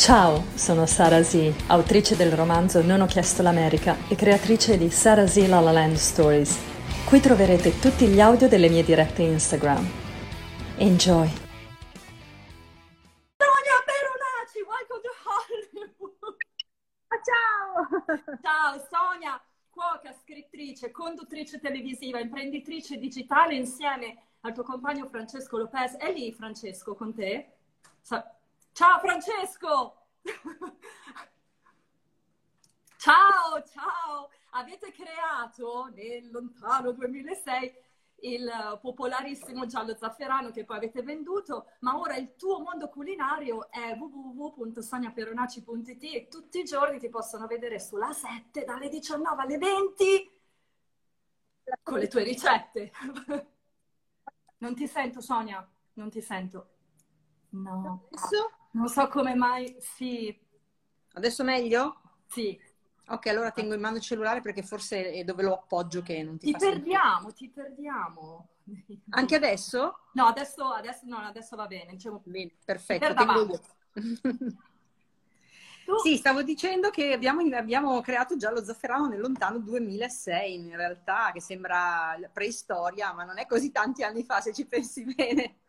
Ciao, sono Sara Z, autrice del romanzo Non ho chiesto l'America e creatrice di Sara Z La La Land Stories. Qui troverete tutti gli audio delle mie dirette Instagram. Enjoy! Sonia Peronaci, welcome to Hollywood! Ciao! Ciao Sonia, cuoca, scrittrice, conduttrice televisiva, imprenditrice digitale insieme al tuo compagno Francesco Lopez. È lì Francesco con te? Sa- Ciao Francesco! ciao, ciao! Avete creato nel lontano 2006 il popolarissimo giallo zafferano che poi avete venduto, ma ora il tuo mondo culinario è www.soniaperonaci.it e tutti i giorni ti possono vedere sulla 7 dalle 19 alle 20 con le tue ricette. Non ti sento Sonia, non ti sento. No. Adesso? Non so come mai, sì, Adesso meglio? sì. Ok, allora tengo in mano il cellulare perché forse è dove lo appoggio che non ti, Ti fa sentire. perdiamo, ti perdiamo. Anche adesso? No, adesso, adesso, no, adesso va bene. Diciamo, Bene, perfetto, Per tengo io. tu, Sì, stavo dicendo che abbiamo, abbiamo creato già lo zafferano nel lontano 2006, in realtà, che sembra preistoria, ma non è così tanti anni fa se ci pensi bene.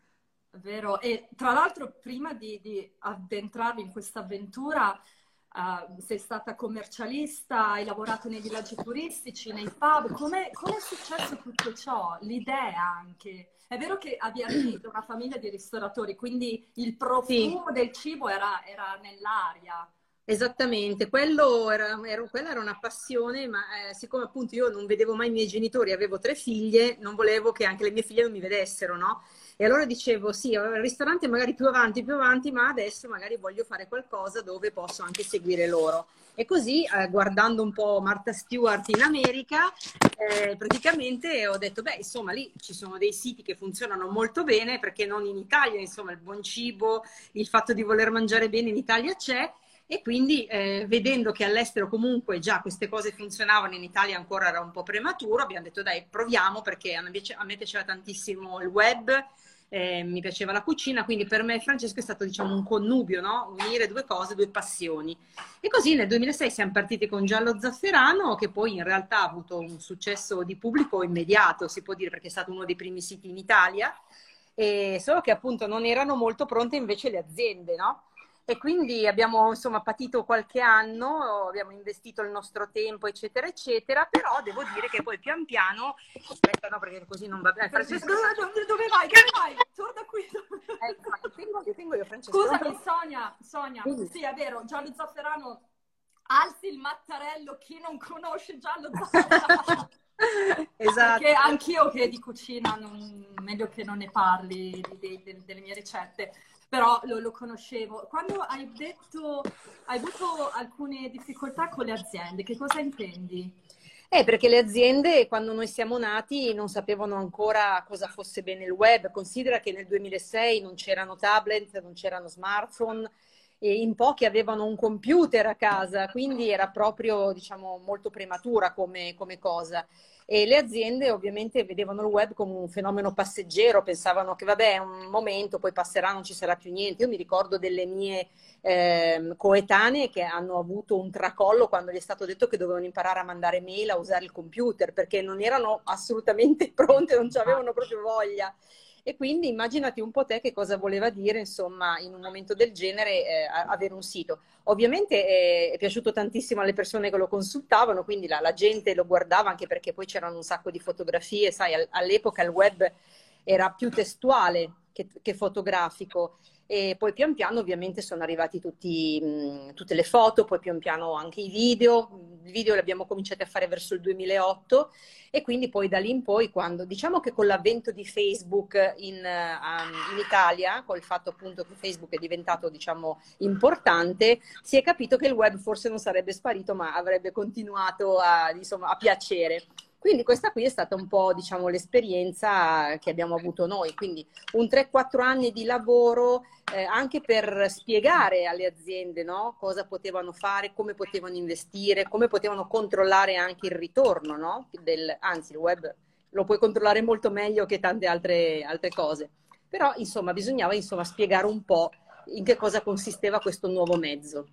Vero, e tra l'altro prima di, di addentrarvi in questa avventura, eh, sei stata commercialista, hai lavorato nei villaggi turistici, nei pub, come è successo tutto ciò? L'idea anche. È vero che da una famiglia di ristoratori, quindi il profumo del cibo era, era nell'aria. Esattamente, quello era, era- quella era una passione, ma eh, siccome appunto io non vedevo mai i miei genitori, avevo tre figlie, non volevo che anche le mie figlie non mi vedessero, no? E allora dicevo, sì, il ristorante magari più avanti, più avanti, ma adesso magari voglio fare qualcosa dove posso anche seguire loro. E così, eh, guardando un po' Martha Stewart in America, eh, praticamente ho detto, beh, insomma, lì ci sono dei siti che funzionano molto bene, perché non in Italia, insomma, il buon cibo, il fatto di voler mangiare bene in Italia c'è. E quindi eh, vedendo che all'estero comunque già queste cose funzionavano, in Italia ancora era un po' prematuro, abbiamo detto dai proviamo perché a me, piace- a me piaceva tantissimo il web, eh, mi piaceva la cucina, quindi per me Francesco è stato diciamo un connubio, no? Unire due cose, due passioni. E così nel 2006 siamo partiti con Giallo Zafferano che poi in realtà ha avuto un successo di pubblico immediato, si può dire, perché è stato uno dei primi siti in Italia, e solo che appunto non erano molto pronte invece le aziende, no? E quindi abbiamo insomma patito qualche anno, abbiamo investito il nostro tempo, eccetera, eccetera, però devo dire che poi pian piano, aspetta no perché così non va bene, Francesco, Dove, dove- vai? Dove vai? Torna qui. ecco, io tengo, io tengo io Francesco. Scusami, Sonia, Sonia, sì, è vero, Giallo Zafferano, alzi il mattarello, chi non conosce Giallo Zafferano? Esatto. Perché anch'io che di cucina, non- meglio che non ne parli di- di- delle mie ricette, però lo, lo conoscevo. Quando hai detto, hai avuto alcune difficoltà con le aziende, che cosa intendi? Eh, perché le aziende, quando noi siamo nati, non sapevano ancora cosa fosse bene il web. Considera che nel 2006 non c'erano tablet, non c'erano smartphone e in pochi avevano un computer a casa, quindi era proprio, diciamo, molto prematura come, come cosa. E le aziende ovviamente vedevano il web come un fenomeno passeggero, pensavano che vabbè, è un momento, poi passerà, non ci sarà più niente. Io mi ricordo delle mie ehm, coetanee che hanno avuto un tracollo quando gli è stato detto che dovevano imparare a mandare mail, a usare il computer, perché non erano assolutamente pronte, non ci avevano proprio voglia. E quindi immaginati un po' te che cosa voleva dire, insomma, in un momento del genere, eh, avere un sito. Ovviamente eh, è piaciuto tantissimo alle persone che lo consultavano, quindi la, la gente lo guardava anche perché poi c'erano un sacco di fotografie, sai, al- all'epoca il web era più testuale che, che fotografico. E poi pian piano ovviamente sono arrivati tutti, mh, tutte le foto, poi pian piano anche i video. I video li abbiamo cominciati a fare verso il 2008 e quindi poi da lì in poi, quando diciamo che con l'avvento di Facebook in, eh, in Italia, col fatto appunto che Facebook è diventato diciamo importante, si è capito che il web forse non sarebbe sparito, ma avrebbe continuato a, insomma, a piacere. Quindi questa qui è stata un po', diciamo, l'esperienza che abbiamo avuto noi. Quindi un 3-4 anni di lavoro eh, anche per spiegare alle aziende no, cosa potevano fare, come potevano investire, come potevano controllare anche il ritorno, no? Del, anzi, il web lo puoi controllare molto meglio che tante altre, altre cose. Però, insomma, bisognava insomma, spiegare un po' in che cosa consisteva questo nuovo mezzo.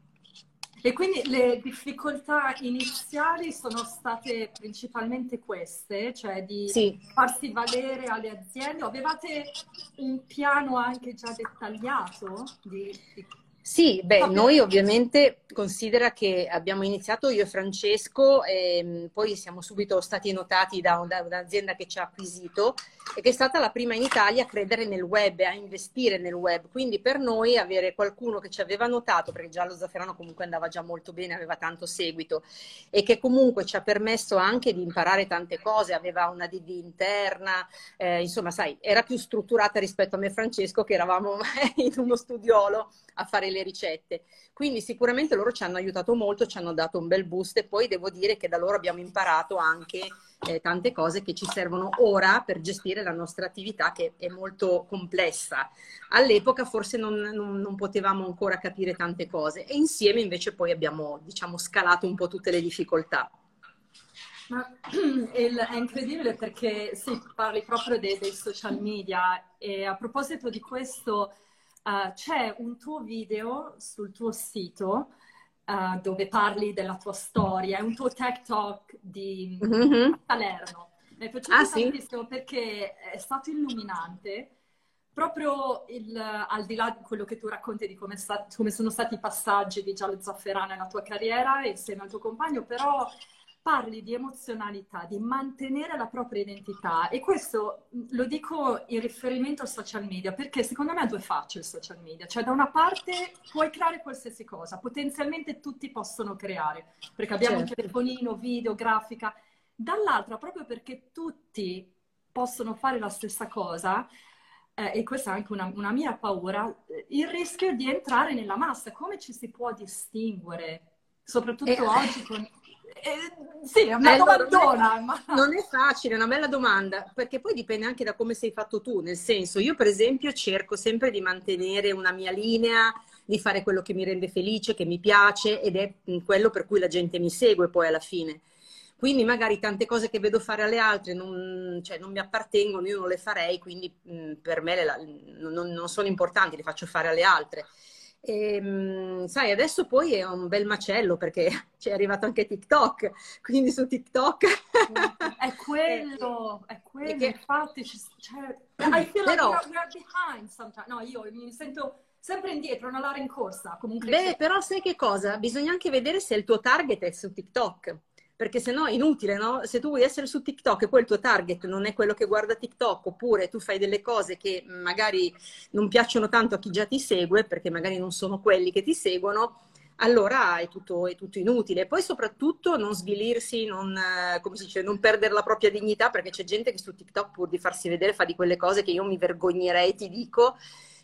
E quindi le difficoltà iniziali sono state principalmente queste, cioè di sì. farsi valere alle aziende. Avevate un piano anche già dettagliato di, di sì, beh, noi ovviamente considera che abbiamo iniziato io e Francesco, e mm, poi siamo subito stati notati da, da, un'azienda che ci ha acquisito e che è stata la prima in Italia a credere nel web e a investire nel web. Quindi per noi avere qualcuno che ci aveva notato, perché già lo Zafferano comunque andava già molto bene, aveva tanto seguito e che comunque ci ha permesso anche di imparare tante cose, aveva una DD interna, eh, insomma, sai, era più strutturata rispetto a me e Francesco che eravamo in uno studiolo a fare le ricette. Quindi sicuramente loro ci hanno aiutato molto, ci hanno dato un bel boost e poi devo dire che da loro abbiamo imparato anche eh, tante cose che ci servono ora per gestire la nostra attività che è molto complessa. All'epoca forse non, non, non potevamo ancora capire tante cose e insieme invece poi abbiamo diciamo scalato un po' tutte le difficoltà. Ma è incredibile perché sì, parli proprio dei, dei social media e a proposito di questo uh, c'è un tuo video sul tuo sito uh, dove parli della tua storia, è un tuo tech talk di mm-hmm. Salerno. Mi è piaciuto ah, tantissimo sì? perché è stato illuminante proprio il, al di là di quello che tu racconti di come, sta, come sono stati i passaggi di Giallo Zafferano nella tua carriera insieme al tuo compagno, però parli di emozionalità, di mantenere la propria identità e questo lo dico in riferimento al social media perché secondo me ha due facce il social media, cioè da una parte puoi creare qualsiasi cosa, potenzialmente tutti possono creare perché abbiamo certo. un telefonino, video, grafica, dall'altra proprio perché tutti possono fare la stessa cosa eh, e questa è anche una, una mia paura, il rischio di entrare nella massa, come ci si può distinguere? Soprattutto eh, oggi con eh, sì, è una allora, domandona. Non è, ma... non è facile, è una bella domanda, perché poi dipende anche da come sei fatto tu. Nel senso, io per esempio cerco sempre di mantenere una mia linea, di fare quello che mi rende felice, che mi piace ed è quello per cui la gente mi segue poi alla fine. Quindi magari tante cose che vedo fare alle altre non, cioè, non mi appartengono, io non le farei, quindi mh, per me le, non, non sono importanti, le faccio fare alle altre. E, ehm, sai, adesso poi è un bel macello perché c'è arrivato anche TikTok, quindi su TikTok... è quello, è quello, che... infatti, cioè, I feel però... like we're behind sometimes. No, io mi sento sempre indietro, non la rincorsa. Comunque Beh, però sai che cosa? Bisogna anche vedere se il tuo target è su TikTok perché se no è inutile, no? Se tu vuoi essere su TikTok e poi il tuo target non è quello che guarda TikTok, oppure tu fai delle cose che magari non piacciono tanto a chi già ti segue, perché magari non sono quelli che ti seguono, allora è tutto, è tutto inutile. Poi soprattutto non svilirsi, non, eh, dice, non perdere la propria dignità, perché c'è gente che su TikTok pur di farsi vedere fa di quelle cose che io mi vergognerei, ti dico,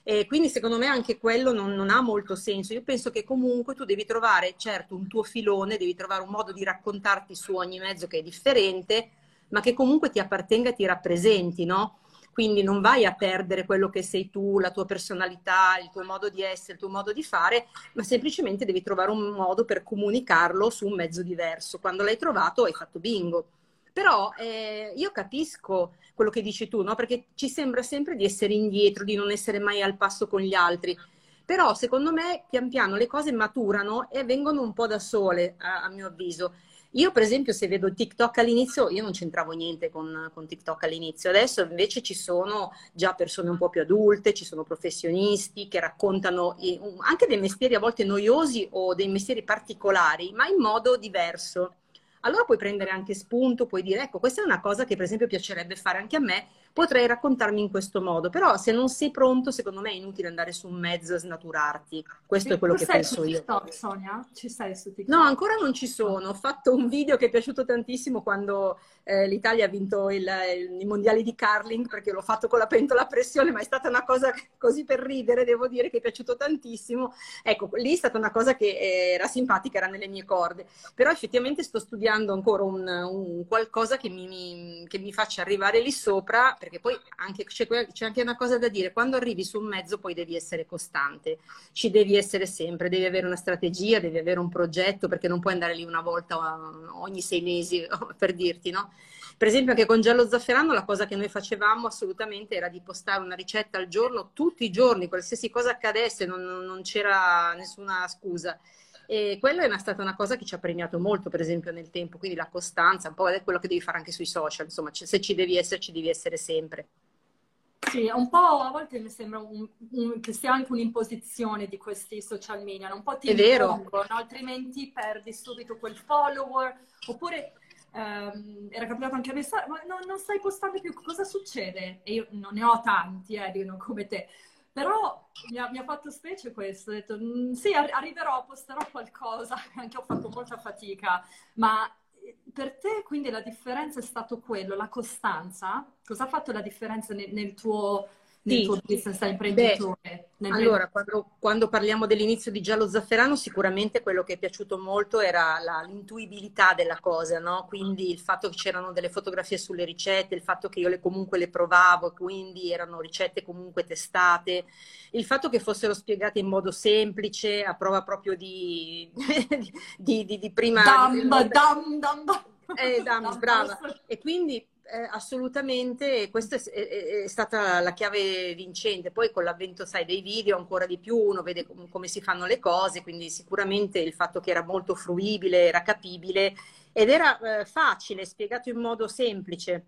e quindi secondo me anche quello non, non, ha molto senso. Io penso che comunque tu devi trovare, certo, un tuo filone, devi trovare un modo di raccontarti su ogni mezzo che è differente, ma che comunque ti appartenga e ti rappresenti, no? Quindi non vai a perdere quello che sei tu, la tua personalità, il tuo modo di essere, il tuo modo di fare, ma semplicemente devi trovare un modo per comunicarlo su un mezzo diverso. Quando l'hai trovato hai fatto bingo. Però eh, io capisco quello che dici tu, no? Perché ci sembra sempre di essere indietro, di non essere mai al passo con gli altri. Però secondo me pian piano le cose maturano e vengono un po' da sole, a, a mio avviso. Io, per esempio, se vedo TikTok all'inizio, io non c'entravo niente con, con, TikTok all'inizio. Adesso invece ci sono già persone un po' più adulte, ci sono professionisti che raccontano anche dei mestieri a volte noiosi o dei mestieri particolari, ma in modo diverso allora puoi prendere anche spunto, puoi dire ecco questa è una cosa che per esempio piacerebbe fare anche a me, potrei raccontarmi in questo modo, però se non sei pronto secondo me è inutile andare su un mezzo e snaturarti, questo e è quello che penso io. TikTok, Sonia? Ci sei su TikTok? No, ancora non ci sono, ho fatto un video che è piaciuto tantissimo quando eh, l'Italia ha vinto il, il, i mondiali di curling perché l'ho fatto con la pentola a pressione, ma è stata una cosa così per ridere, devo dire che è piaciuto tantissimo. Ecco, lì è stata una cosa che eh, era simpatica, era nelle mie corde, però effettivamente sto studiando ancora un, un qualcosa che mi, mi, che mi faccia arrivare lì sopra perché poi anche, c'è, c'è, anche una cosa da dire, quando arrivi su un mezzo poi devi essere costante, ci devi essere sempre, devi avere una strategia, devi avere un progetto, perché non puoi andare lì una volta ogni sei mesi per dirti, no? Per esempio anche con Giallo Zafferano la cosa che noi facevamo assolutamente era di postare una ricetta al giorno, tutti i giorni, qualsiasi cosa accadesse, non, non c'era nessuna scusa. E quella è stata una cosa che ci ha premiato molto, per esempio, nel tempo, quindi la costanza, un po' è quello che devi fare anche sui social, insomma, se ci devi essere, ci devi essere sempre. Sì, un po' a volte mi sembra un, un, che sia anche un'imposizione di questi social media, un po' ti è vero. Altrimenti perdi subito quel follower, oppure ehm, era capitato anche a me, ma no, non stai postando più, cosa succede? E io non ne ho tanti, eh, come te, però mi ha, mi ha, fatto specie questo, ho detto mm, sì, arriverò, posterò qualcosa, anche ho fatto molta fatica, ma eh, per te quindi la differenza è stato quello, la costanza? Cosa ha fatto la differenza nel, nel tuo nel sì. tuo business da imprenditore? Beh, allora, quando, quando, parliamo dell'inizio di Giallo Zafferano, sicuramente quello che è piaciuto molto era la, l'intuibilità della cosa, no? Quindi il fatto che c'erano delle fotografie sulle ricette, il fatto che io le, comunque le provavo, quindi erano ricette comunque testate, il fatto che fossero spiegate in modo semplice, a prova proprio di, di, di, di prima... Dam, dam, dam, eh, dam, brava. E quindi eh, assolutamente, questa è, è, è, stata la chiave vincente. Poi con l'avvento, sai, dei video ancora di più, uno vede com- come si fanno le cose, quindi sicuramente il fatto che era molto fruibile, era capibile ed era eh, facile, spiegato in modo semplice.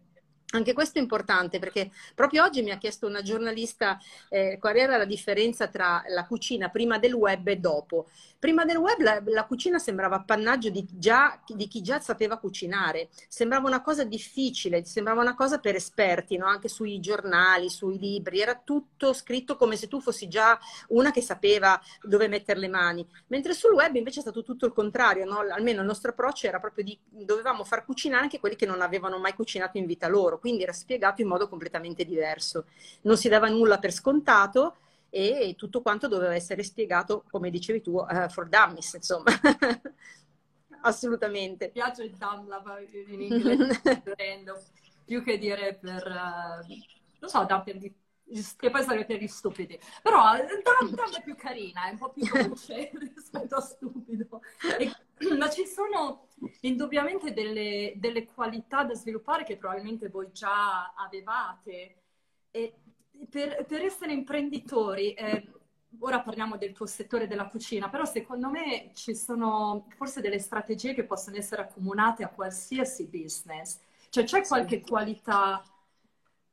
Anche questo è importante perché proprio oggi mi ha chiesto una giornalista eh, qual era la differenza tra la cucina prima del web e dopo. Prima del web la, la cucina sembrava appannaggio di, già, di, chi già sapeva cucinare, sembrava una cosa difficile, sembrava una cosa per esperti, no? anche sui giornali, sui libri, era tutto scritto come se tu fossi già una che sapeva dove mettere le mani. Mentre sul web invece è stato tutto il contrario, no? almeno il nostro approccio era proprio di dovevamo far cucinare anche quelli che non avevano mai cucinato in vita loro quindi era spiegato in modo completamente diverso. Non si dava nulla per scontato e tutto quanto doveva essere spiegato, come dicevi tu, uh, for dummies, insomma. Assolutamente. Mi piace il dumb in inglese, più che dire per, uh, non so, da per che poi sarebbe per gli stupidi. Però Dam, Dam è più carina, è un po' più dolce rispetto a stupido. E, ma ci sono indubbiamente delle, delle, qualità da sviluppare che probabilmente voi già avevate. E per, per essere imprenditori, eh, ora parliamo del tuo settore della cucina, però secondo me ci sono forse delle strategie che possono essere accomunate a qualsiasi business. Cioè c'è qualche qualità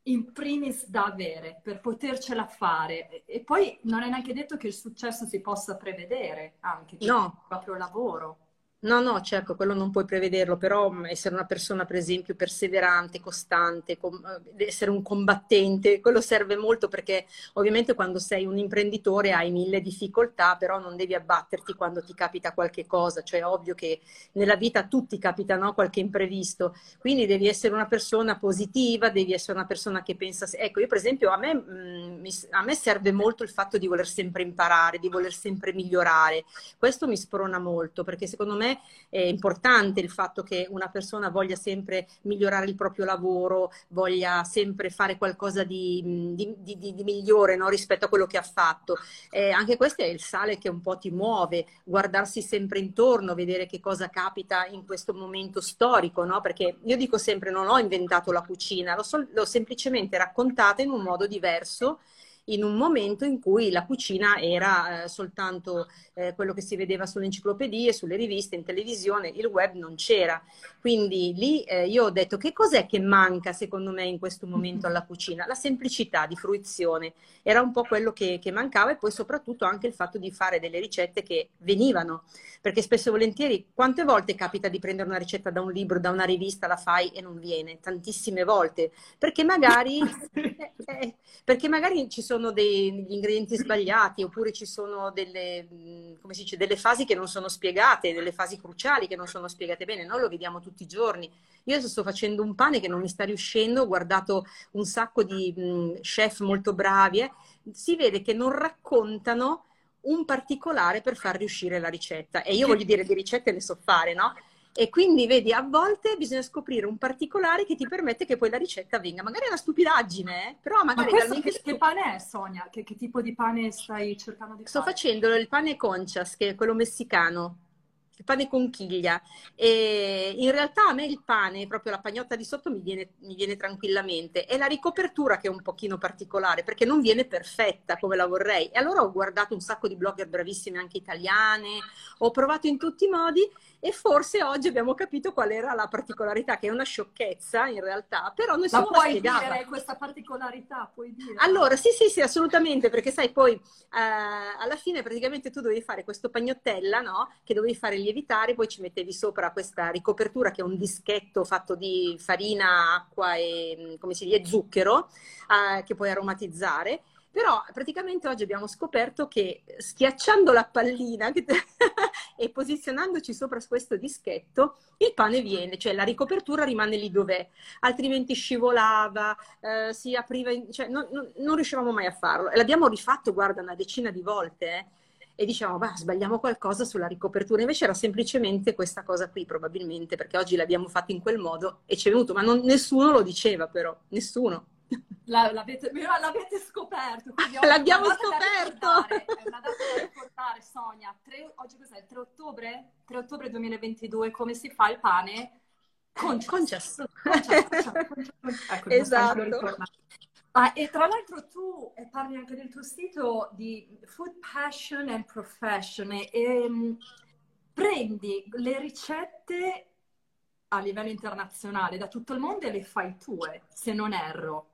in primis da avere per potercela fare e poi non è neanche detto che il successo si possa prevedere anche no. il proprio lavoro. No, no, certo, quello non puoi prevederlo, però mm, essere una persona, per esempio, perseverante, costante, eh, essere un combattente, quello serve molto perché ovviamente quando sei un imprenditore hai mille difficoltà, però non devi abbatterti quando ti capita qualche cosa, cioè è ovvio che nella vita a tutti capita no? qualche imprevisto, quindi devi essere una persona positiva, devi essere una persona che pensa... Ecco, io per esempio a me, mh, mm, a me serve molto il fatto di voler sempre imparare, di voler sempre migliorare, questo mi sprona molto perché secondo me è importante il fatto che una persona voglia sempre migliorare il proprio lavoro, voglia sempre fare qualcosa di, di, di, di migliore no? rispetto a quello che ha fatto. Eh, anche questo è il sale che un po' ti muove, guardarsi sempre intorno, vedere che cosa capita in questo momento storico, no? perché io dico sempre non ho inventato la cucina, l'ho, sol- l'ho semplicemente raccontata in un modo diverso in un momento in cui la cucina era eh, soltanto eh, quello che si vedeva sulle enciclopedie, sulle riviste, in televisione, il web non c'era. Quindi lì eh, io ho detto che cos'è che manca secondo me in questo momento alla cucina? La semplicità di fruizione era un po' quello che, che mancava e poi soprattutto anche il fatto di fare delle ricette che venivano, perché spesso e volentieri quante volte capita di prendere una ricetta da un libro, da una rivista, la fai e non viene? Tantissime volte, perché magari, eh, eh, perché magari ci sono sono degli ingredienti sbagliati oppure ci sono delle, come si dice, delle fasi che non sono spiegate, delle fasi cruciali che non sono spiegate bene. Noi lo vediamo tutti i giorni. Io adesso sto facendo un pane che non mi sta riuscendo, ho guardato un sacco di mh, chef molto bravi, eh. si vede che non raccontano un particolare per far riuscire la ricetta. E io voglio dire, di ricette ne so fare, no? E quindi vedi, a volte bisogna scoprire un particolare che ti permette che poi la ricetta venga. Magari è una stupidaggine, eh? però magari... Ma questo che, che, pane è, Sonia? Che, che, tipo di pane stai cercando di Sto fare? Sto facendo il pane conchas, che è quello messicano il pane conchiglia. E in realtà a me il pane, proprio la pagnotta di sotto, mi viene, mi viene, tranquillamente. È la ricopertura che è un pochino particolare, perché non viene perfetta come la vorrei. E allora ho guardato un sacco di blogger bravissime anche italiane, ho provato in tutti i modi e forse oggi abbiamo capito qual era la particolarità, che è una sciocchezza in realtà, però noi siamo puoi dire questa particolarità, puoi dire? Allora, sì, sì, sì, assolutamente, perché sai, poi eh, alla fine praticamente tu dovevi fare questo pagnottella, no? Che dovevi fare lievitare, poi ci mettevi sopra questa ricopertura che è un dischetto fatto di farina, acqua e, come si dice, zucchero, eh, che puoi aromatizzare però praticamente oggi abbiamo scoperto che schiacciando la pallina e posizionandoci sopra questo dischetto, il pane viene, cioè la ricopertura rimane lì dov'è, altrimenti scivolava, eh, si apriva, in, cioè non, non, non, riuscivamo mai a farlo. E l'abbiamo rifatto, guarda, una decina di volte. Eh, e diciamo, bah, sbagliamo qualcosa sulla ricopertura. Invece era semplicemente questa cosa qui, probabilmente, perché oggi l'abbiamo fatto in quel modo e ci è venuto, ma non, nessuno lo diceva però, nessuno. La, l'avete, l'avete, scoperto. L'abbiamo scoperto. È una data da ricordare, Sonia. 3, oggi cos'è? Il 3 ottobre? 3 ottobre 2022. Come si fa il pane? Conchas. Conchas. Ecco, esatto. Ah, e tra l'altro tu parli anche del tuo sito di Food Passion and Profession e, e um, prendi le ricette a livello internazionale da tutto il mondo e le fai tue, se non erro.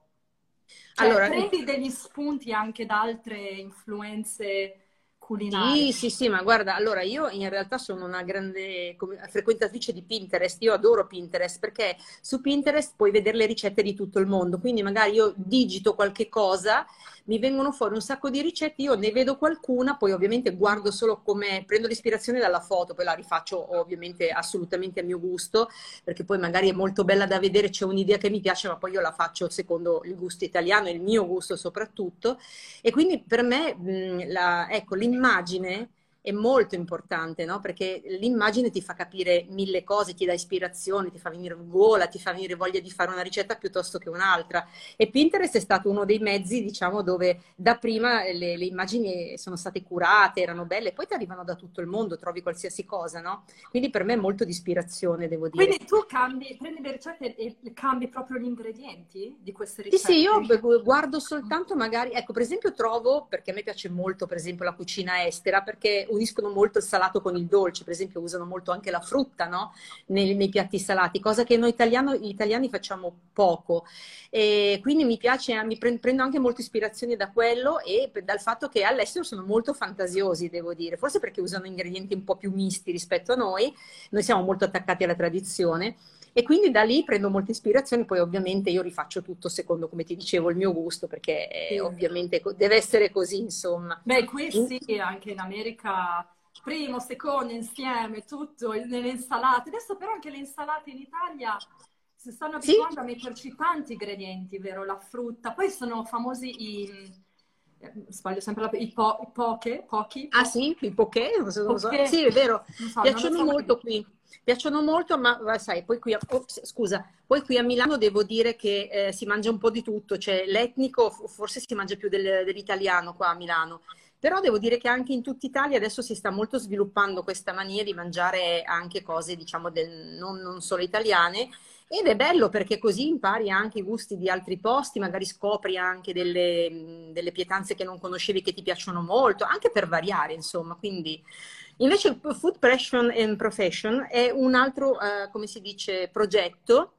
Cioè, allora, prendi degli spunti anche da altre influenze culinarie. Sì, sì, sì, ma guarda, allora io in realtà sono una grande frequentatrice di Pinterest, io adoro Pinterest perché su Pinterest puoi vedere le ricette di tutto il mondo, quindi magari io digito qualche cosa mi vengono fuori un sacco di ricette, io ne vedo qualcuna, poi ovviamente guardo solo come, prendo l'ispirazione dalla foto, poi la rifaccio ovviamente assolutamente a mio gusto, perché poi magari è molto bella da vedere, c'è un'idea che mi piace, ma poi io la faccio secondo il gusto italiano e il mio gusto soprattutto. E quindi per me, la, ecco, l'immagine è molto importante, no? Perché l'immagine ti fa capire mille cose, ti dà ispirazione, ti fa venire gola, ti fa venire voglia di fare una ricetta piuttosto che un'altra. E Pinterest è stato uno dei mezzi, diciamo, dove da prima le, le immagini sono state curate, erano belle, poi ti arrivano da tutto il mondo, trovi qualsiasi cosa, no? Quindi per me è molto di ispirazione, devo dire. Quindi tu cambi, prendi le ricette e cambi proprio gli ingredienti di queste ricette? Sì, sì, io guardo soltanto magari, ecco, per esempio trovo, perché a me piace molto, per esempio, la cucina estera, perché uniscono molto il salato con il dolce, per esempio usano molto anche la frutta no? nei, nei, piatti salati, cosa che noi italiano, italiani facciamo poco. E quindi mi piace, mi prendo anche molte ispirazioni da quello e dal fatto che all'estero sono molto fantasiosi, devo dire, forse perché usano ingredienti un po' più misti rispetto a noi, noi siamo molto attaccati alla tradizione. E quindi da lì prendo molte ispirazioni, poi ovviamente io rifaccio tutto secondo, come ti dicevo, il mio gusto, perché sì. ovviamente deve essere così, insomma. Beh, qui sì, anche in America primo, secondo, insieme, tutto, nelle insalate. Adesso però anche le insalate in Italia si stanno abituando sì. a metterci tanti ingredienti, vero? La frutta. Poi sono famosi i... Eh, sbaglio sempre la... i, po... i poche, pochi. Ah sì, i poche? Non so, non so. Sì, è vero. So, Piacciono so molto che... qui piacciono molto, ma sai, poi qui a, oh, scusa, poi qui a Milano devo dire che eh, si mangia un po' di tutto, cioè l'etnico forse si mangia più del, dell'italiano qua a Milano. Però devo dire che anche in tutta Italia adesso si sta molto sviluppando questa mania di mangiare anche cose, diciamo, del, non, non solo italiane. Ed è bello perché così impari anche i gusti di altri posti, magari scopri anche delle, delle pietanze che non conoscevi che ti piacciono molto, anche per variare, insomma. Quindi Invece Food Passion and Profession è un altro, eh, come si dice, progetto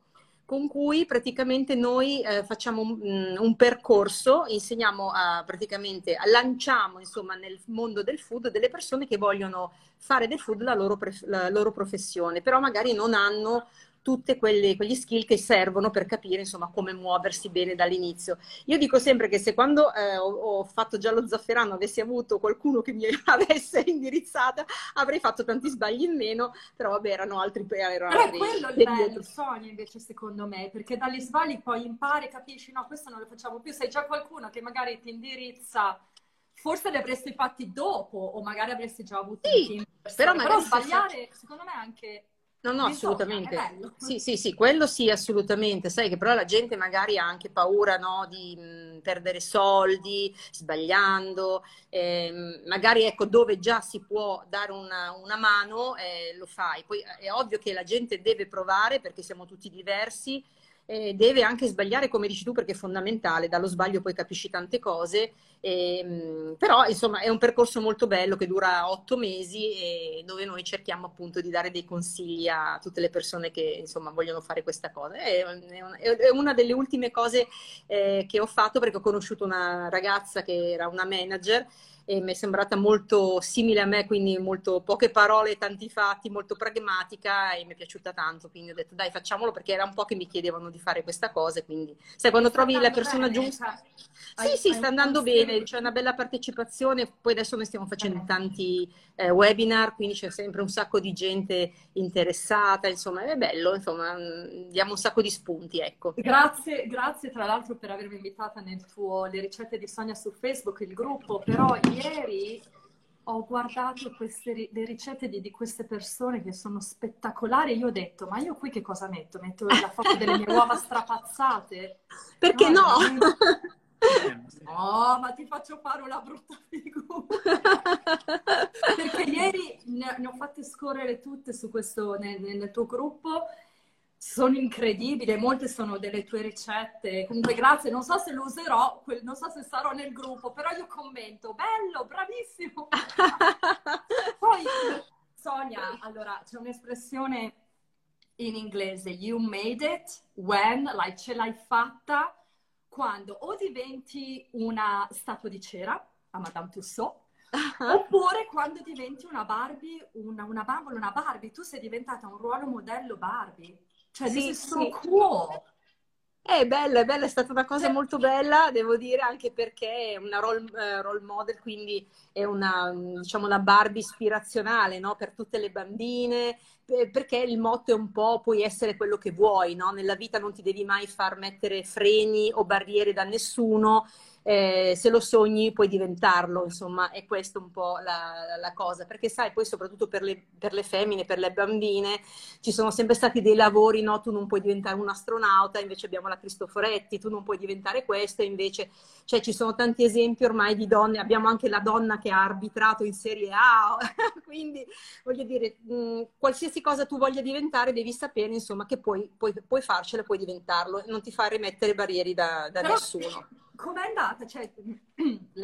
con cui praticamente noi eh, facciamo un, un, percorso, insegniamo a, praticamente, lanciamo insomma nel mondo del food delle persone che vogliono fare del food la loro, la loro professione, però magari non hanno tutti quegli skill che servono per capire insomma come muoversi bene dall'inizio. Io dico sempre che se quando eh, ho, ho, fatto già lo zafferano avessi avuto qualcuno che mi avesse indirizzata avrei fatto tanti sbagli in meno, però vabbè erano altri erano Però altri, quello è il bello, sogno invece secondo me, perché dagli sbagli poi impari, capisci no questo non lo facciamo più, sei già qualcuno che magari ti indirizza forse li avresti fatti dopo o magari avresti già avuto sì, però, però sbagliare secondo me anche No, no, assolutamente. Sì, sì, sì, quello sì, assolutamente. Sai che però la gente magari ha anche paura, no, di mh, perdere soldi, sbagliando. Eh, magari, ecco, dove già si può dare una, una mano, eh, lo fai. Poi è ovvio che la gente deve provare perché siamo tutti diversi eh, deve anche sbagliare, come dici tu, perché è fondamentale, dallo sbaglio poi capisci tante cose, eh, però insomma è un percorso molto bello che dura otto mesi e dove noi cerchiamo appunto di dare dei consigli a tutte le persone che insomma vogliono fare questa cosa. È, è una delle ultime cose eh, che ho fatto perché ho conosciuto una ragazza che era una manager e mi è sembrata molto simile a me, quindi molto poche parole, tanti fatti, molto pragmatica e mi è piaciuta tanto, quindi ho detto dai facciamolo perché era un po' che mi chiedevano di fare questa cosa, quindi sai quando trovi la persona bene, giusta... Cioè, sì, sì, sta andando bene, c'è una bella partecipazione, poi adesso noi stiamo facendo tanti eh, webinar, quindi c'è sempre un sacco di gente interessata, insomma è bello, insomma diamo un sacco di spunti, ecco. Grazie, grazie tra l'altro per avermi invitata nel tuo Le ricette di Sonia su Facebook, il gruppo, però ieri ho guardato queste, le ricette di, di, queste persone che sono spettacolari. Io ho detto, ma io qui che cosa metto? Metto la foto delle mie uova strapazzate? Perché no? no? No, ma ti faccio fare una brutta figura. Perché ieri ne, ne, ho fatte scorrere tutte su questo, nel, nel tuo gruppo sono incredibili, molte sono delle tue ricette. Comunque, grazie. Non so se lo userò, non so se sarò nel gruppo, però io commento: bello, bravissimo. Poi, Sonia, allora c'è un'espressione in inglese: you made it when, like ce l'hai fatta quando o diventi una statua di cera a Madame Tussauds. Oppure quando diventi una Barbie, una, una bambola, una Barbie, tu sei diventata un ruolo modello Barbie. Cioè, sì, this is so sì. cool. È bella, è bella, è stata una cosa molto bella, devo dire, anche perché è una role, uh, role model, quindi è una, diciamo, una Barbie ispirazionale no? per tutte le bambine, perché il motto è un po' puoi essere quello che vuoi, no? nella vita non ti devi mai far mettere freni o barriere da nessuno, eh, se lo sogni puoi diventarlo, insomma, è questa un po' la, la cosa, perché sai, poi soprattutto per le, per le, femmine, per le bambine, ci sono sempre stati dei lavori, no? Tu non puoi diventare un astronauta, invece abbiamo la Cristoforetti, tu non puoi diventare questo, invece, cioè ci sono tanti esempi ormai di donne, abbiamo anche la donna che ha arbitrato in Serie A, quindi voglio dire, mh, qualsiasi cosa tu voglia diventare, devi sapere, insomma, che puoi, puoi, puoi farcela, puoi diventarlo, non ti fare mettere barriere da, da nessuno com'è andata? Cioè,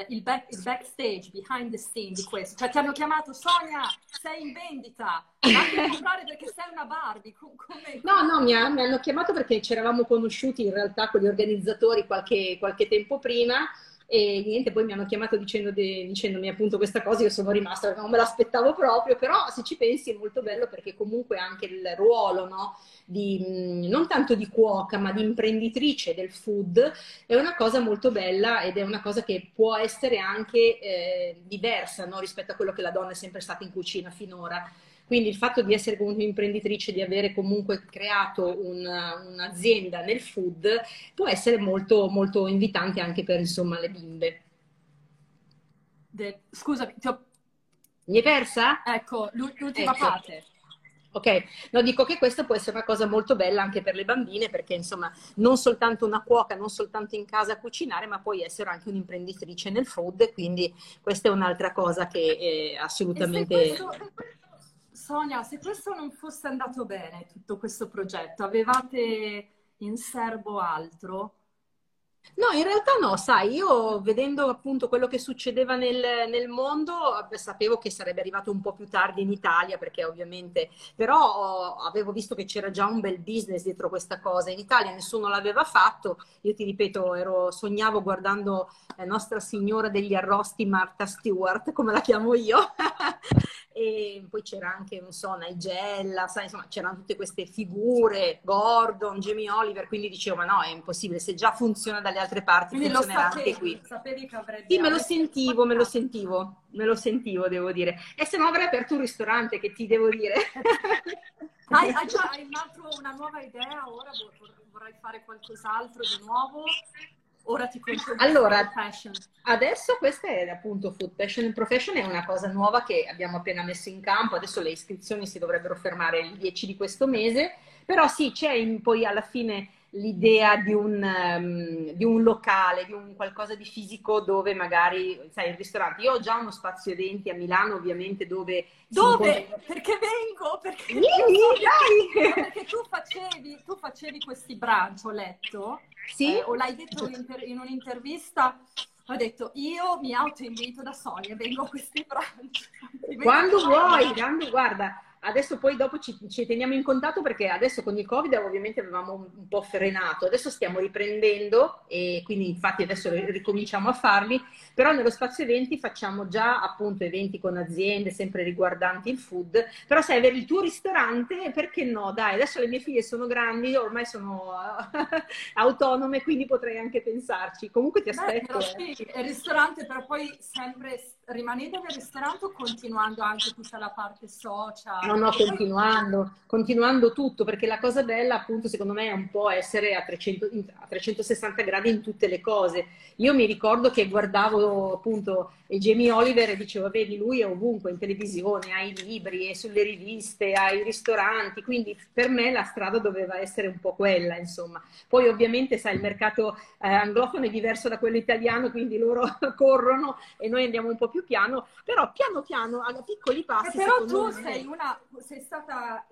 il, back, il, backstage, behind the scene di questo? Cioè, ti hanno chiamato Sonia, sei in vendita, vatti a comprare perché sei una Barbie. Come... No, no, mi, ha, mi, hanno chiamato perché ci eravamo conosciuti in realtà con gli organizzatori qualche, qualche tempo prima e niente, poi mi hanno chiamato dicendo de, dicendomi appunto questa cosa, io sono rimasta, non me l'aspettavo proprio, però se ci pensi è molto bello perché comunque anche il ruolo, no? Di, non tanto di cuoca, ma di imprenditrice del food è una cosa molto bella ed è una cosa che può essere anche eh, diversa no? rispetto a quello che la donna è sempre stata in cucina finora. Quindi il fatto di essere comunque imprenditrice, di avere comunque creato una, un'azienda nel food può essere molto, molto invitante anche per insomma le bimbe. De... Scusami, ti ho... Mi è persa? Ecco, l'ultima ecco. parte. Ok, no, dico che questa può essere una cosa molto bella anche per le bambine perché insomma non soltanto una cuoca, non soltanto in casa a cucinare, ma puoi essere anche un'imprenditrice nel food, quindi questa è un'altra cosa che è assolutamente... Sonia, se questo non fosse andato bene, tutto questo progetto, avevate in serbo altro? No, in realtà no, sai, io vedendo appunto quello che succedeva nel, nel mondo, sapevo che sarebbe arrivato un po' più tardi in Italia, perché ovviamente, però avevo visto che c'era già un bel business dietro questa cosa. In Italia nessuno l'aveva fatto, io ti ripeto, ero, sognavo guardando la Nostra Signora degli Arrosti, Martha Stewart, come la chiamo io, e poi c'era anche, non so, Nigella, sai, insomma, c'erano tutte queste figure, Gordon, Jamie Oliver, quindi dicevo, ma no, è impossibile, se già funziona dalle altre parti, quindi funzionerà sapevi, anche qui. Sapevi che avrebbe... Sì, me lo sentivo, me lo sentivo, me lo sentivo, devo dire. E se no avrei aperto un ristorante, che ti devo dire. hai, hai già hai un altro, una nuova idea ora? Vorrai fare qualcos'altro di nuovo? Ora ti concedo allora? Adesso questa è appunto Food Passion Profession, è una cosa nuova che abbiamo appena messo in campo, adesso le iscrizioni si dovrebbero fermare il 10 di questo mese, però sì, c'è in, poi alla fine l'idea di un, um, di un, locale, di un qualcosa di fisico dove magari, sai, il ristorante. Io ho già uno spazio eventi a Milano, ovviamente, dove... Dove? Incontra... Perché vengo? Perché, sì, so... perché tu, facevi, tu facevi questi brunch, ho letto, sì? Eh, o l'hai detto in un'intervista, ho detto io mi autoinvito da Sonia, vengo a questi brunch. Quando vuoi, quando, guarda, Adesso poi dopo ci, ci, teniamo in contatto perché adesso con il Covid ovviamente avevamo un, un, po' frenato, adesso stiamo riprendendo e quindi infatti adesso ricominciamo a farli, però nello spazio eventi facciamo già appunto eventi con aziende sempre riguardanti il food, però sai avere il tuo ristorante perché no? Dai, adesso le mie figlie sono grandi, ormai sono autonome, quindi potrei anche pensarci. Comunque ti aspetto. Beh, sì, il ristorante però poi sempre rimanendo nel ristorante o continuando anche tutta la parte social? No, no, continuando, continuando tutto, perché la cosa bella appunto secondo me è un po' essere a, 300, a 360 gradi in tutte le cose. Io mi ricordo che guardavo appunto Jamie Oliver e dicevo, vedi, lui è ovunque, in televisione, ai libri, è sulle riviste, ai ristoranti, quindi per me la strada doveva essere un po' quella, insomma. Poi ovviamente, sai, il mercato eh, anglofono è diverso da quello italiano, quindi loro corrono e noi andiamo un po' più piano, però piano piano, a piccoli passi. Eh, però tu me... sei, una, sei stata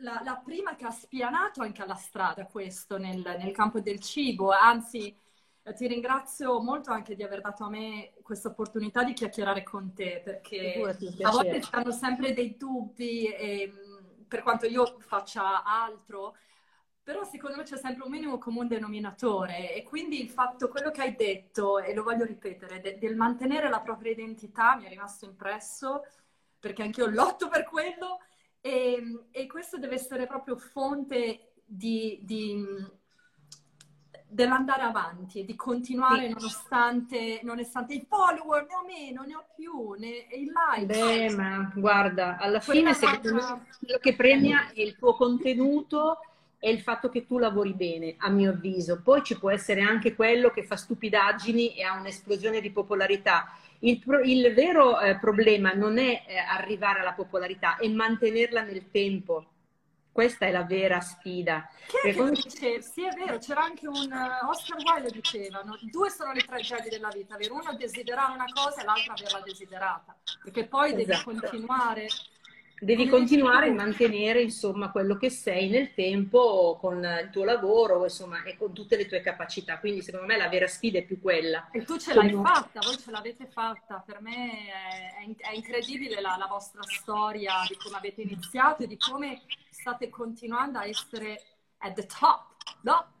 la, la, prima che ha spianato anche alla strada questo nel, nel campo del cibo, anzi eh, ti ringrazio molto anche di aver dato a me questa opportunità di chiacchierare con te, perché a volte ci hanno sempre dei dubbi, e, ehm, per quanto io faccia altro, però secondo me c'è sempre un minimo comune denominatore e quindi il fatto, quello che hai detto, e lo voglio ripetere, de- del mantenere la propria identità mi è rimasto impresso, perché anch'io lotto per quello, e, e questo deve essere proprio fonte di, di dell'andare avanti e di continuare sì. nonostante, nonostante i follower, ne ho meno, ne ho più, ne, il like. Beh, ma guarda, alla Quella fine secondo me quello che premia è il tuo contenuto e il fatto che tu lavori bene, a mio avviso. Poi ci può essere anche quello che fa stupidaggini e ha un'esplosione di popolarità. Il, pro, il vero eh, problema non è eh, arrivare alla popolarità, è mantenerla nel tempo questa è la vera sfida. È come... dice? Sì, è vero, c'era anche un uh, Oscar Wilde diceva, no? due sono le tragedie della vita, avere uno desiderare una cosa e l'altra averla desiderata, perché poi esatto. devi continuare Devi continuare a mantenere insomma quello che sei nel tempo con il tuo lavoro insomma, e con tutte le tue capacità. Quindi secondo me la vera sfida è più quella. E tu ce l'hai fatta, voi ce l'avete fatta. Per me è, è incredibile la, la, vostra storia di come avete iniziato e di come state continuando a essere at the top. No?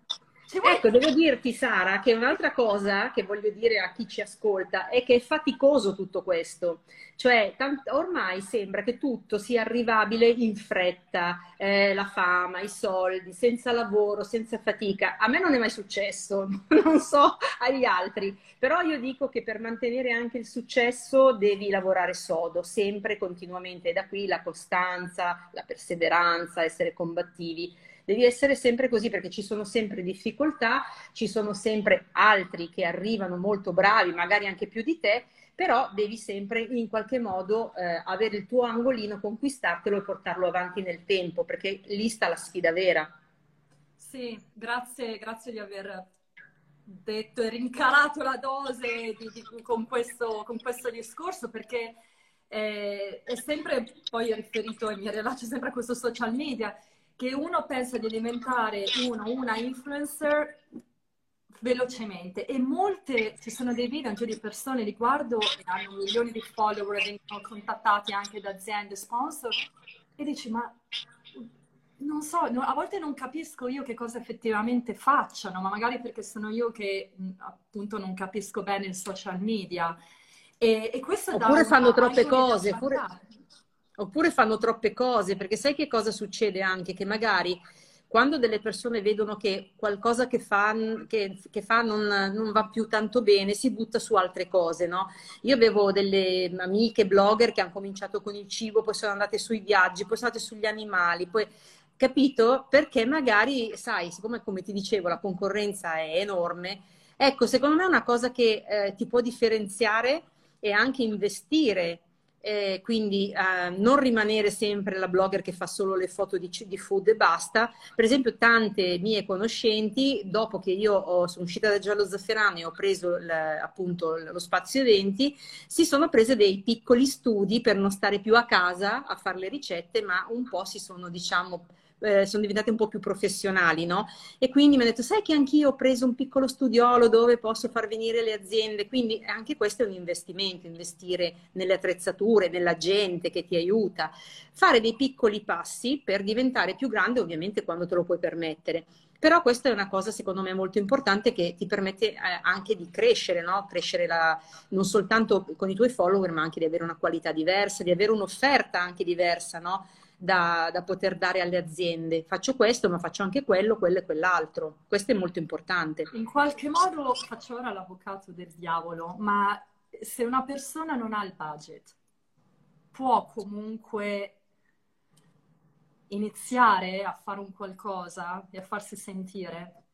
Ecco, devo dirti Sara che un'altra cosa che voglio dire a chi ci ascolta è che è faticoso tutto questo, cioè tant- ormai sembra che tutto sia arrivabile in fretta, eh, la fama, i soldi, senza lavoro, senza fatica. A me non è mai successo, non so agli altri, però io dico che per mantenere anche il successo devi lavorare sodo, sempre, continuamente, e da qui la costanza, la perseveranza, essere combattivi Devi essere sempre così perché ci sono sempre difficoltà, ci sono sempre altri che arrivano molto bravi, magari anche più di te, però devi sempre in qualche modo eh, avere il tuo angolino, conquistartelo e portarlo avanti nel tempo, perché lì sta la sfida vera. Sì, grazie, grazie di aver detto e rincarato la dose di, di, con, questo, con, questo, discorso, perché eh, è sempre poi riferito e mi rilascio sempre a questo social media che uno pensa di diventare uno, una influencer velocemente e molte, ci sono dei video anche di persone li guardo che hanno milioni di follower, vengono contattati anche da aziende, sponsor e dici ma non so, a volte non capisco io che cosa effettivamente facciano, ma magari perché sono io che appunto non capisco bene il social media. E, e questo Oppure fanno troppe cose, pure, oppure fanno troppe cose, perché sai che cosa succede anche? Che magari quando delle persone vedono che qualcosa che fa, che, che fa non, non, va più tanto bene, si butta su altre cose, no? Io avevo delle amiche blogger che hanno cominciato con il cibo, poi sono andate sui viaggi, poi sono andate sugli animali, poi capito? Perché magari, sai, siccome come ti dicevo la concorrenza è enorme, Ecco, secondo me è una cosa che eh, ti può differenziare e anche investire eh, quindi eh, non rimanere sempre la blogger che fa solo le foto di, di, food e basta. Per esempio, tante mie conoscenti, dopo che io ho, sono uscita da Giallo Zafferano e ho preso il, appunto lo spazio eventi, si sono prese dei piccoli studi per non stare più a casa a fare le ricette, ma un po' si sono, diciamo, eh, sono diventate un po' più professionali, no? E quindi mi ha detto, sai che anch'io ho preso un piccolo studiolo dove posso far venire le aziende, quindi anche questo è un investimento, investire nelle attrezzature, nella gente che ti aiuta, fare dei piccoli passi per diventare più grande ovviamente quando te lo puoi permettere. Però questa è una cosa secondo me molto importante che ti permette eh, anche di crescere, no? crescere la, non soltanto con i tuoi follower, ma anche di avere una qualità diversa, di avere un'offerta anche diversa, no? Da, da, poter dare alle aziende. Faccio questo, ma faccio anche quello, quello e quell'altro. Questo è molto importante. In qualche modo faccio ora l'avvocato del diavolo, ma se una persona non ha il budget, può comunque iniziare a fare un qualcosa e a farsi sentire.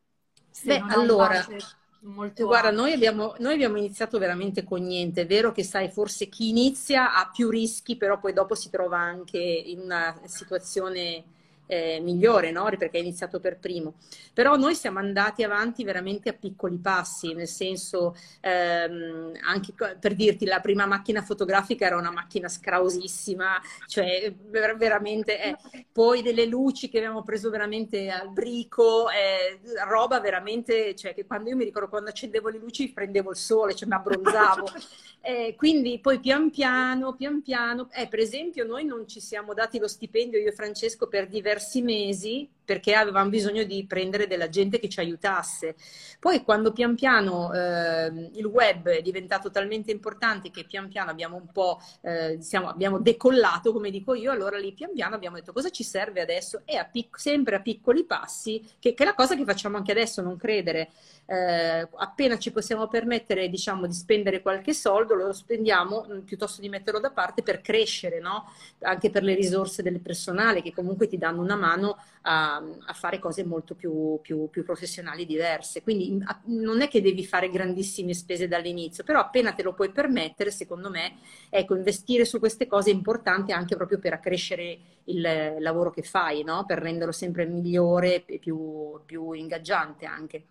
Se Beh, allora, budget, Molto Guarda, noi abbiamo, noi abbiamo, iniziato veramente con niente. È vero che, sai, forse chi inizia ha più rischi, però poi dopo si trova anche in una situazione eh, migliore, no? perché ha iniziato per primo. Però noi siamo andati avanti veramente a piccoli passi, nel senso, ehm, anche per dirti, la prima macchina fotografica era una macchina scrausissima, cioè veramente, eh, poi delle luci che abbiamo preso veramente al brico, eh, roba veramente, cioè che quando io mi ricordo quando accendevo le luci prendevo il sole, cioè mi abbronzavo. Eh, quindi poi pian piano, pian piano, eh, per esempio noi non ci siamo dati lo stipendio, io e Francesco, per diversi mesi perché avevamo bisogno di prendere della gente che ci aiutasse. Poi quando pian piano eh, il web è diventato talmente importante che pian piano abbiamo un po', eh, siamo, abbiamo decollato, come dico io, allora lì pian piano abbiamo detto cosa ci serve adesso? E a pic- sempre a piccoli passi, che, che, è la cosa che facciamo anche adesso, non credere. Eh, appena ci possiamo permettere diciamo di spendere qualche soldo lo spendiamo mh, piuttosto di metterlo da parte per crescere no? anche per le risorse del personale che comunque ti danno una mano a, a fare cose molto più, più, più professionali diverse. Quindi a, non è che devi fare grandissime spese dall'inizio, però appena te lo puoi permettere, secondo me, ecco, investire su queste cose è importante anche proprio per accrescere il lavoro che fai, no? per renderlo sempre migliore e più, più ingaggiante anche.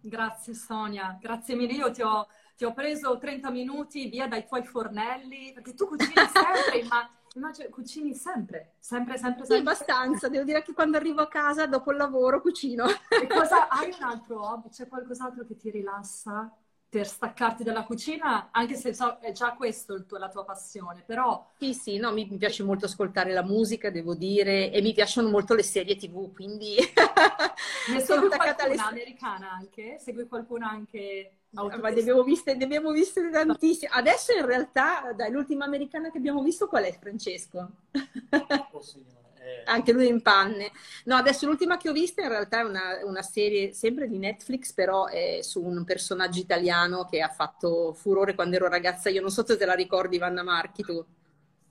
Grazie Sonia, grazie mille. Io ti ho, ti ho, preso 30 minuti via dai tuoi fornelli, perché tu cucini sempre, ma Immagino, cucini sempre, sempre, sempre, sempre. Sì, abbastanza. Devo dire che quando arrivo a casa dopo il lavoro cucino. E cosa, hai un altro hobby? C'è qualcos'altro che ti rilassa per staccarti dalla cucina? Anche se so, è già questo tuo, la tua passione, però... Sì, sì, no, mi, mi, piace molto ascoltare la musica, devo dire, e mi piacciono molto le serie tv, quindi... ne sono attaccata alle... americana anche? Segui qualcuno anche ma ne abbiamo viste, ne abbiamo viste tantissime. Adesso in realtà, dai, l'ultima americana che abbiamo visto qual è, Francesco? Oh, eh. Anche lui in panne. No, adesso l'ultima che ho vista in realtà è una, una, serie sempre di Netflix, però è su un personaggio italiano che ha fatto furore quando ero ragazza. Io non so se te la ricordi, Vanna Marchi, tu.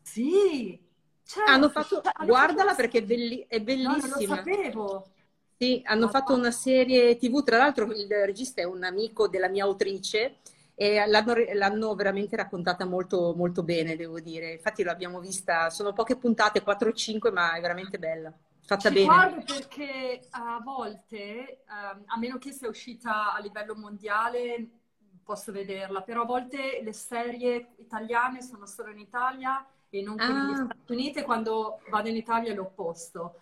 Sì, certo. Hanno fatto, hanno guardala fatto... perché è, belli, è bellissima. No, non lo sapevo. Sì, hanno fatto una serie TV, tra l'altro il regista è un amico della mia autrice e l'hanno, l'hanno veramente raccontata molto, molto bene, devo dire. Infatti l'abbiamo vista, sono poche puntate, 4 o 5, ma è veramente bella. Fatta Ci bene. guardo perché a volte, um, a meno che sia uscita a livello mondiale, posso vederla, però a volte le serie italiane sono solo in Italia e non ah. negli Stati Uniti, quando vado in Italia è l'opposto.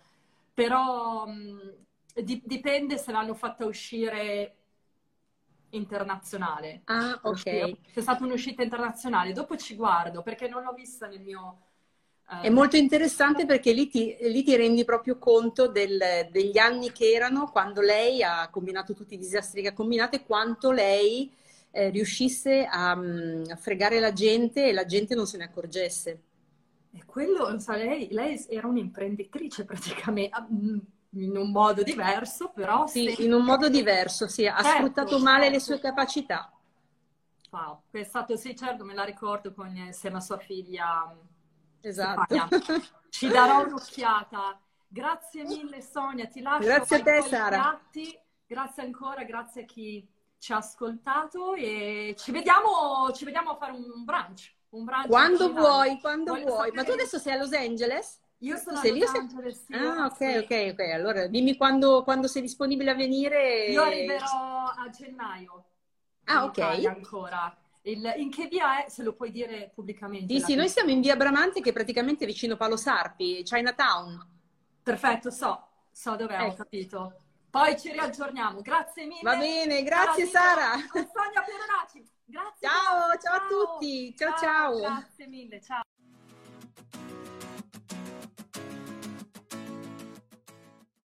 Però um, dipende se l'hanno fatta uscire internazionale. Ah, ok. C'è stata un'uscita internazionale, dopo ci guardo perché non l'ho vista nel mio... Uh... È molto interessante perché lì ti, lì ti rendi proprio conto del, degli anni che erano quando lei ha combinato tutti i disastri che ha combinato e quanto lei eh, riuscisse a, mm, a, fregare la gente e la gente non se ne accorgesse. E quello, sa, lei, lei era un'imprenditrice praticamente mm, in un modo diverso, però... Sì, in un modo diverso, sì, ha certo, sfruttato male certo. le sue capacità. Wow, è stato, sì, certo, me la ricordo con, insieme a sua figlia. Esatto. Ci darò un'occhiata. Grazie mille Sonia, ti lascio. Grazie a te Sara. Grazie ancora, grazie a chi ci ha ascoltato e ci vediamo, ci vediamo a fare un brunch. Un brunch quando vuoi, quando Voglio vuoi. Sapere... Ma tu adesso sei a Los Angeles? Io sono sei a Los sì, Ah, ok, sì. ok, ok. Allora dimmi quando, quando, sei disponibile a venire. Io arriverò a gennaio. Ah, ok. Ancora. Il, in che via è, se lo puoi dire pubblicamente? Sì, sì, noi siamo in via Bramante che è praticamente vicino Palo Sarpi, Chinatown. Perfetto, so, so dov'è, ecco. ho capito. Poi ci riaggiorniamo. Grazie mille. Va bene, grazie Sara. Sonia Peronaci. Grazie. Ciao, ciao, ciao a tutti. ciao. ciao. ciao. Grazie mille, ciao.